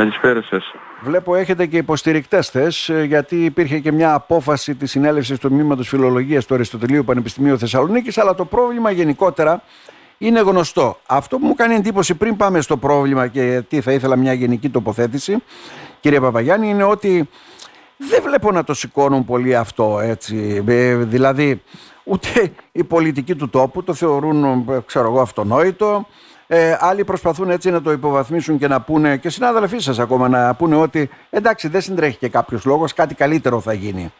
Καλησπέρα σας. Βλέπω έχετε και υποστηρικτές θες, γιατί υπήρχε και μια απόφαση της συνέλευσης του Μνήματος Φιλολογίας του Αριστοτελείου Πανεπιστημίου Θεσσαλονίκης, αλλά το πρόβλημα γενικότερα είναι γνωστό. Αυτό που μου κάνει εντύπωση πριν πάμε στο πρόβλημα και τι θα ήθελα μια γενική τοποθέτηση, κύριε Παπαγιάννη, είναι ότι δεν βλέπω να το σηκώνουν πολύ αυτό έτσι. Ε, δηλαδή, ούτε οι πολιτικοί του τόπου το θεωρούν, ξέρω εγώ, αυτονόητο. Ε, άλλοι προσπαθούν έτσι να το υποβαθμίσουν και να πούνε, και συνάδελφοί σας ακόμα, να πούνε ότι εντάξει, δεν συντρέχει και κάποιος λόγος, κάτι καλύτερο θα γίνει.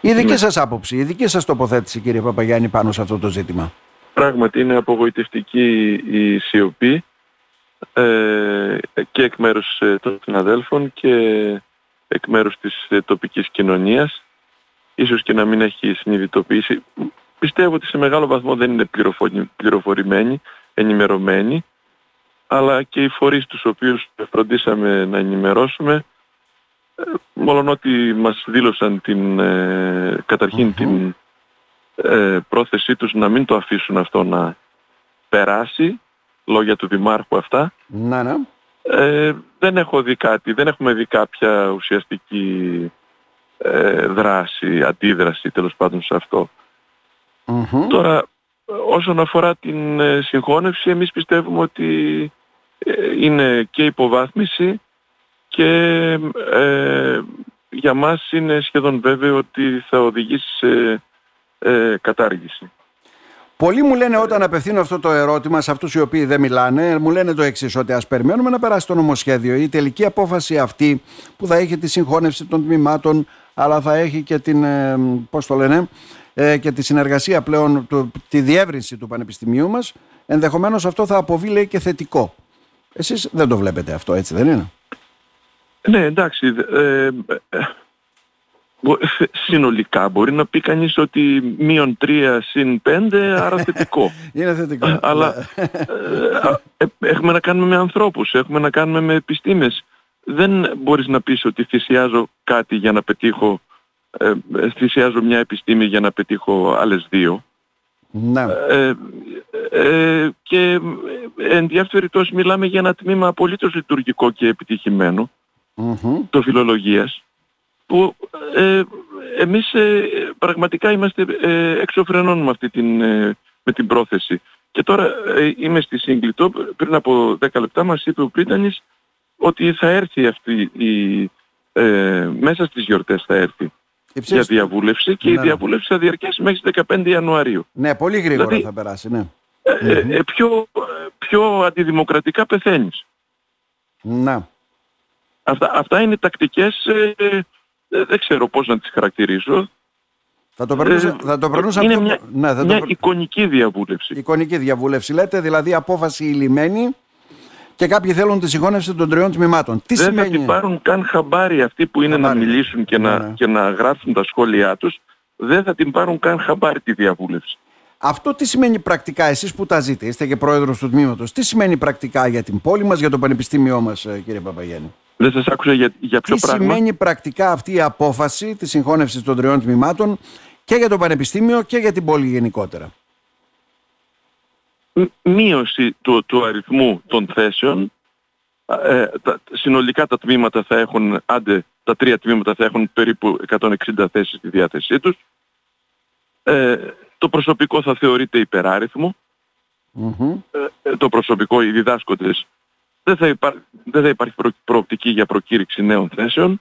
Η δική ναι. σας άποψη, η δική σας τοποθέτηση, κύριε Παπαγιάννη, πάνω σε αυτό το ζήτημα. Πράγματι, είναι απογοητευτική η σιωπή ε, και εκ μέρους ε, των συναδέλφων και εκ μέρους της ε, τοπικής κοινωνίας. Ίσως και να μην έχει συνειδητοποιήσει. Πιστεύω ότι σε μεγάλο βαθμό δεν είναι πληροφορημένοι ενημερωμένοι, αλλά και οι φορείς τους οποίους φροντίσαμε να ενημερώσουμε, ε, μόλον ότι μας δήλωσαν την, ε, καταρχην την ε, πρόθεσή τους να μην το αφήσουν αυτό να περάσει, λόγια του Δημάρχου αυτά. Να, ναι. Ε, δεν έχω δει κάτι, δεν έχουμε δει κάποια ουσιαστική δράση, αντίδραση τέλος πάντων σε αυτό. Τώρα Όσον αφορά την ε, συγχώνευση, εμείς πιστεύουμε ότι ε, είναι και υποβάθμιση και ε, για μας είναι σχεδόν βέβαιο ότι θα οδηγήσει σε ε, κατάργηση. Πολλοί μου λένε όταν απευθύνω αυτό το ερώτημα σε αυτούς οι οποίοι δεν μιλάνε, μου λένε το εξής ότι ας περιμένουμε να περάσει το νομοσχέδιο. Η τελική απόφαση αυτή που θα έχει τη συγχώνευση των τμήματων αλλά θα έχει και την, πώς το λένε, ε, και τη συνεργασία πλέον, τη διεύρυνση του Πανεπιστημίου μας, ενδεχομένως αυτό θα αποβεί λέει και θετικό. Εσείς δεν το βλέπετε αυτό, έτσι δεν είναι; Ναι, εντάξει. Ε, ε, συνολικά μπορεί να πει κανείς ότι μείον τρία συν πέντε, άρα θετικό. είναι θετικό. Αλλά ναι. έχουμε να κάνουμε με ανθρώπους, έχουμε να κάνουμε με επιστήμες. Δεν μπορείς να πεις ότι θυσιάζω κάτι για να πετύχω ε, θυσιάζω μια επιστήμη για να πετύχω άλλες δύο. Ναι. Ε, ε, και εν διάφερη μιλάμε για ένα τμήμα απολύτως λειτουργικό και επιτυχημένο, το φιλολογίας, που ε, εμείς ε, πραγματικά είμαστε ε, έξω φρενών με, αυτή την, με την πρόθεση. Και τώρα είμαι στη Σύγκλιτο, πριν από 10 λεπτά μας είπε ο Πρίτανης ότι θα έρθει αυτή η... μέσα στις γιορτές θα έρθει για διαβούλευση και η ναι, ναι. διαβούλευση θα διαρκέσει μέχρι τις 15 Ιανουαρίου. Ναι, πολύ γρήγορα δηλαδή, θα περάσει, ναι. Ε, ε, πιο, πιο αντιδημοκρατικά πεθαίνεις. Να. Αυτά, αυτά είναι τακτικές, ε, ε, δεν ξέρω πώς να τις χαρακτηρίσω. Θα το περνούσα, θα το περνούσα είναι μια, ναι, θα μια το... εικονική διαβούλευση. Εικονική διαβούλευση λέτε, δηλαδή απόφαση ηλυμένη και κάποιοι θέλουν τη συγχώνευση των τριών τμήματων. Τι Δεν σημαίνει... θα την πάρουν καν χαμπάρι αυτοί που είναι να μιλήσουν και, να, ναι. και να γράψουν τα σχόλιά τους. Δεν θα την πάρουν καν χαμπάρι τη διαβούλευση. Αυτό τι σημαίνει πρακτικά, εσείς που τα ζείτε, είστε και πρόεδρος του τμήματος, τι σημαίνει πρακτικά για την πόλη μας, για το πανεπιστήμιό μας, ε, κύριε Παπαγέννη; Δεν σας άκουσα για, για ποιο τι πράγμα; Τι σημαίνει πρακτικά αυτή η απόφαση της συγχώνευσης των τριών τμήματων και για το πανεπιστήμιο και για την πόλη γενικότερα; Μείωση του, του αριθμού των θέσεων. Ε, τα, συνολικά τα τμήματα θα έχουν, άντε, τα τρία τμήματα θα έχουν περίπου 160 θέσεις στη διάθεσή τους. Ε, το προσωπικό θα θεωρείται Ε, το προσωπικό, οι διδάσκοντες, δεν θα, υπά, δεν θα υπάρχει προοπτική για προκήρυξη νέων θέσεων.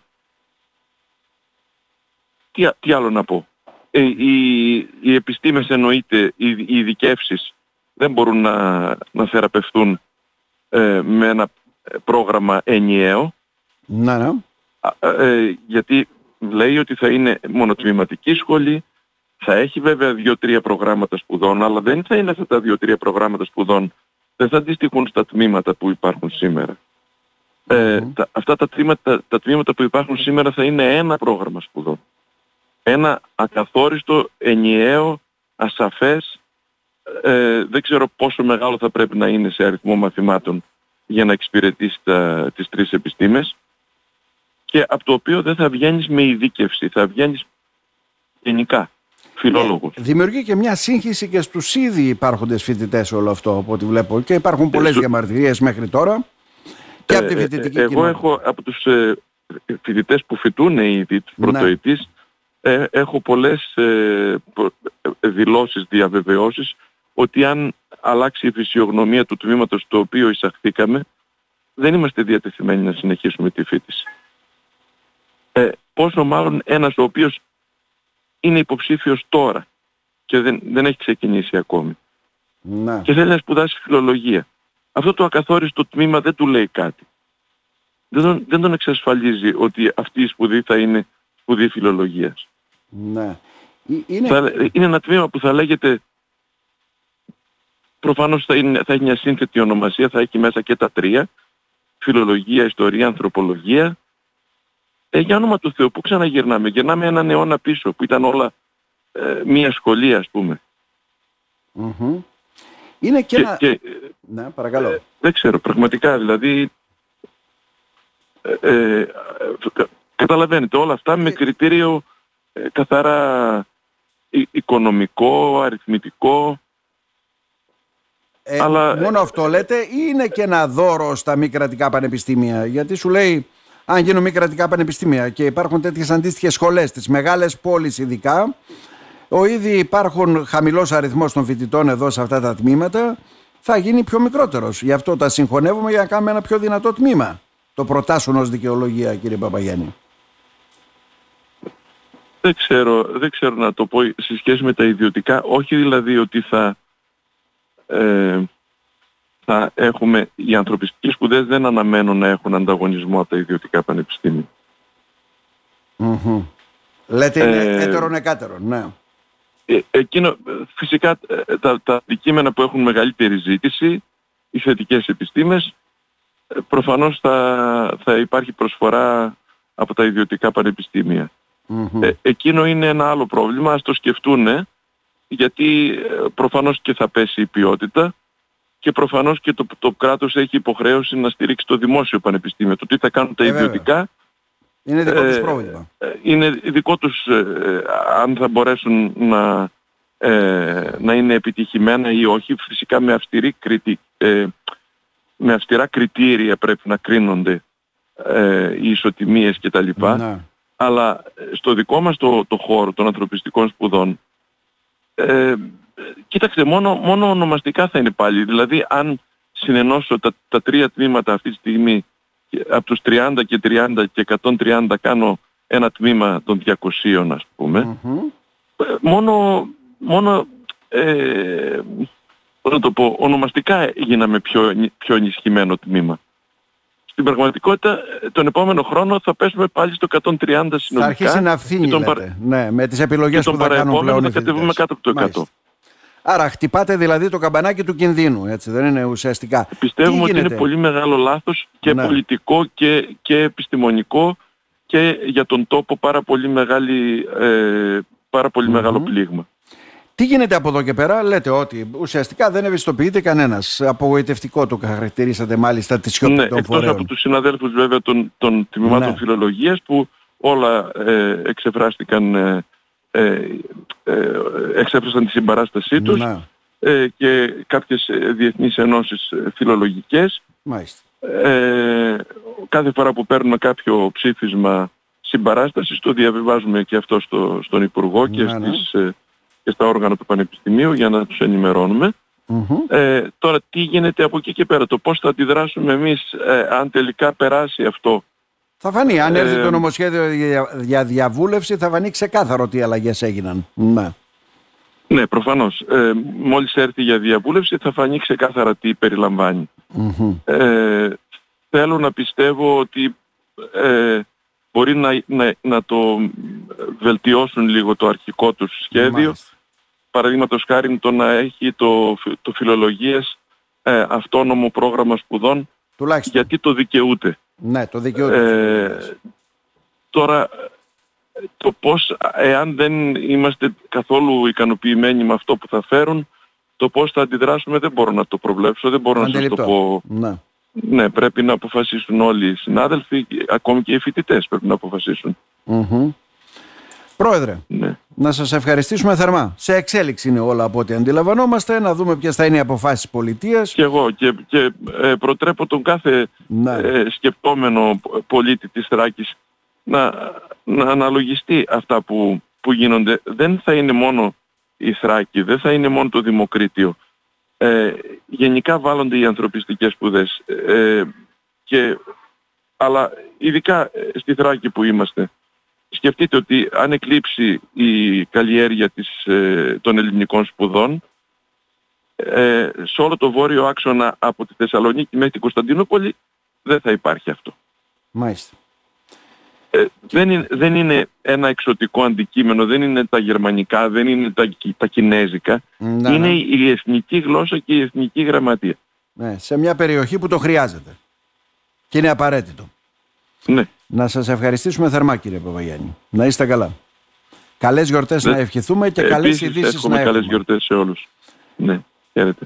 Τι, τι άλλο να πω. Ε, οι, οι επιστήμες εννοείται, οι, οι ειδικεύσεις δεν μπορούν να, να θεραπευτούν ε, με ένα πρόγραμμα ενιαίο. Ναι, ναι. Ε, γιατί λέει ότι θα είναι μονοτμηματική σχολή, θα έχει βέβαια δύο-τρία προγράμματα σπουδών, αλλά δεν θα είναι αυτά τα δύο-τρία προγράμματα σπουδών, δεν θα αντιστοιχούν στα τμήματα που υπάρχουν σήμερα. Ε, τα, αυτά τα τμήματα, τα τμήματα που υπάρχουν σήμερα θα είναι ένα πρόγραμμα σπουδών. Ένα ακαθόριστο, ενιαίο, ασαφές ε, δεν ξέρω πόσο μεγάλο θα πρέπει να είναι σε αριθμό μαθημάτων για να εξυπηρετήσει τα, τις τρεις επιστήμες και από το οποίο δεν θα βγαίνεις με ειδίκευση, θα βγαίνεις γενικά φιλόλογος. Ναι, δημιουργεί και μια σύγχυση και στους ήδη υπάρχοντες φοιτητές όλο αυτό από ό,τι βλέπω και υπάρχουν πολλές διαμαρτυρίες μέχρι τώρα Και από τη φοιτητική εγώ κοινότητα. έχω από τους ε, φοιτητές που φοιτούν ήδη τους Ναι. πρωτοετής ε, έχω πολλές ε, προ- ε, δηλώσεις, διαβεβαιώσεις ότι αν αλλάξει η φυσιογνωμία του τμήματος στο οποίο εισαχθήκαμε δεν είμαστε διατεθειμένοι να συνεχίσουμε τη φοιτηση. Ε, πόσο μάλλον ένας ο οποίος είναι υποψήφιος τώρα και δεν, δεν έχει ξεκινήσει ακόμη Ναι. και θέλει να σπουδάσει φιλολογία. Αυτό το ακαθόριστο τμήμα δεν του λέει κάτι. Δεν τον, δεν τον εξασφαλίζει ότι αυτή η σπουδή θα είναι σπουδή φιλολογίας. ναι. Ε, Είναι... Θα, είναι ένα τμήμα που θα λέγεται προφανώς θα, είναι, θα έχει μια σύνθετη ονομασία, θα έχει μέσα και τα τρία φιλολογία, ιστορία, ανθρωπολογία ε, για όνομα του Θεού που ξαναγυρνάμε; Γυρνάμε έναν αιώνα πίσω που ήταν όλα ε, μία σχολή ας πούμε Μμμ. Είναι και, και, ένα... και, ε, Ναι, παρακαλώ. δεν ξέρω πραγματικά δηλαδή ε, ε, κα- καταλαβαίνετε όλα αυτά με κριτήριο ε, καθαρά ε, οικονομικό, αριθμητικό Ε, αλλά- Μόνο αυτό λέτε ή είναι και ένα δώρο στα μη κρατικά πανεπιστήμια; Γιατί σου λέει, αν γίνουν μη κρατικά πανεπιστήμια και υπάρχουν τέτοιες αντίστοιχες σχολές στις μεγάλες πόλεις ειδικά, ο ήδη υπάρχουν χαμηλός αριθμός των φοιτητών εδώ σε αυτά τα τμήματα, θα γίνει πιο μικρότερος. Γι' αυτό τα συγχωνεύουμε για να κάνουμε ένα πιο δυνατό τμήμα. Το προτάσουν ως δικαιολογία, κύριε Παπαγιάννη. Δεν ξέρω, δεν ξέρω να το πω σε σχέση με τα ιδιωτικά. Όχι δηλαδή ότι θα, ε, θα έχουμε... Οι ανθρωπιστικές σπουδές δεν αναμένουν να έχουν ανταγωνισμό από τα ιδιωτικά πανεπιστήμια. Μμμ. Λέτε είναι Ε, έτερον εκάτερον, ναι. Ε, εκείνο, ε, φυσικά ε, τα, τα αντικείμενα που έχουν μεγαλύτερη ζήτηση, οι θετικές επιστήμες, ε, προφανώς θα, θα υπάρχει προσφορά από τα ιδιωτικά πανεπιστήμια. Μμμ. Ε, εκείνο είναι ένα άλλο πρόβλημα, ας το σκεφτούν γιατί ε, προφανώς και θα πέσει η ποιότητα και προφανώς και το, το κράτος έχει υποχρέωση να στηρίξει το δημόσιο πανεπιστήμιο. Το τι θα κάνουν τα Ε, βέβαια. ιδιωτικά Είναι δικό τους ε, πρόβλημα. ε, είναι δικό τους ε, ε, αν θα μπορέσουν να, ε, να είναι επιτυχημένα ή όχι. Φυσικά με, αυστηρή κριτι, ε, με αυστηρά κριτήρια πρέπει να κρίνονται ε, οι ισοτιμίες κτλ Ναι. αλλά ε, στο δικό μας το, το χώρο των ανθρωπιστικών σπουδών ε, κοίταξε μόνο, μόνο ονομαστικά θα είναι πάλι δηλαδή αν συνενώσω τα, τα τρία τμήματα αυτή τη στιγμή και από τους 30 και 30 και 130 κάνω ένα τμήμα των 200 ας πούμε Μμμ. ε, μόνο, μόνο ε, πώς να το πω, ονομαστικά γίναμε πιο, ενι- πιο ενισχυμένο τμήμα. Στην πραγματικότητα ε, τον επόμενο χρόνο θα πέσουμε πάλι στο 130 συνολικά. Θα αρχίσει να φθήνει, και τον λέτε. παρα- Ναι, με τις επιλογές και τον που θα κάνουν παραεπόμενο πλέον θα οι κατεβούμε φοιτητές. κάτω από το 100. Μάλιστα. Άρα χτυπάτε δηλαδή το καμπανάκι του κινδύνου, έτσι δεν είναι ουσιαστικά. Πιστεύουμε Τι ότι είναι γίνεται; πολύ μεγάλο λάθος και Ναι. πολιτικό και, και επιστημονικό και για τον τόπο πάρα πολύ, μεγάλη, ε, πάρα πολύ μεγάλο πλήγμα. Τι γίνεται από εδώ και πέρα, λέτε ότι ουσιαστικά δεν ευαισθητοποιείται κανένας. Απογοητευτικό το χαρακτηρίσατε μάλιστα τη σιωπή Ναι, των εκτός φορέων. από τους συναδέλφους βέβαια των, των τμήματων Ναι. φιλολογίας που όλα ε, εξεφράστηκαν, ε, ε, ε, εξέφρασαν τη συμπαράστασή τους Ναι, ε, και κάποιες ε, διεθνείς ενώσεις ε, φιλολογικές. μάλιστα. Ε, κάθε φορά που παίρνουμε κάποιο ψήφισμα συμπαράστασης το διαβιβάζουμε και αυτό στο, στον Υπουργό και, Ναι, ναι. στις, ε, και στα όργανα του Πανεπιστημίου για να τους ενημερώνουμε. Μμμ. Ε, τώρα τι γίνεται από εκεί και πέρα, το πώς θα αντιδράσουμε εμείς ε, αν τελικά περάσει αυτό; Θα φανεί, αν έρθει Ε, το νομοσχέδιο για, για διαβούλευση, θα φανεί ξεκάθαρο τι αλλαγές έγιναν. Ναι. Ναι, προφανώς. Ε, μόλις έρθει για διαβούλευση θα φανεί ξεκάθαρα τι περιλαμβάνει. Μμμ. Ε, θέλω να πιστεύω ότι ε, μπορεί να, να, να το βελτιώσουν λίγο το αρχικό τους σχέδιο. Μάλιστα. Παραδείγματος χάρη το να έχει το, φι- το φιλολογίες ε, αυτόνομο πρόγραμμα σπουδών Τουλάχιστον. γιατί το δικαιούται. Ναι, το δικαιούται. Ε, τώρα το πώς εάν δεν είμαστε καθόλου ικανοποιημένοι με αυτό που θα φέρουν το πώς θα αντιδράσουμε δεν μπορώ να το προβλέψω, δεν μπορώ να σας το Αντιληπτό. πω. Ναι. Ναι, πρέπει να αποφασίσουν όλοι οι συνάδελφοι, ακόμη και οι φοιτητές πρέπει να αποφασίσουν. Μμμ. Πρόεδρε, Ναι. Να σας ευχαριστήσουμε θερμά. Σε εξέλιξη είναι όλα από ό,τι αντιλαμβανόμαστε. Να δούμε ποιες θα είναι οι αποφάσεις πολιτείας. Και εγώ και, και ε, προτρέπω τον κάθε Ναι. ε, σκεπτόμενο πολίτη της Θράκης να, να αναλογιστεί αυτά που, που γίνονται. Δεν θα είναι μόνο η Θράκη, δεν θα είναι μόνο το Δημοκρίτιο. Ε, γενικά βάλλονται οι ανθρωπιστικές σπουδές. Ε, και, αλλά ειδικά ε, στη Θράκη που είμαστε, σκεφτείτε ότι αν εκλείψει η καλλιέργεια της, ε, των ελληνικών σπουδών, ε, σε όλο το βόρειο άξονα από τη Θεσσαλονίκη μέχρι την Κωνσταντινούπολη δεν θα υπάρχει αυτό. Μάλιστα. Ε, δεν, είναι, δεν είναι ένα εξωτικό αντικείμενο, δεν είναι τα γερμανικά, δεν είναι τα, κι- τα κινέζικα. Ναι, είναι ναι. η εθνική γλώσσα και η εθνική γραμματεία. Ναι, σε μια περιοχή που το χρειάζεται. Και είναι απαραίτητο. Ναι. Να σας ευχαριστήσουμε θερμά κύριε Παπαγιάννη. Να είστε καλά. Καλές γιορτές Ναι. να ευχηθούμε και Ε, καλές επίσης, ειδήσεις εύχομαι να καλές έχουμε. γιορτές σε όλους. Ναι, χαίρετε.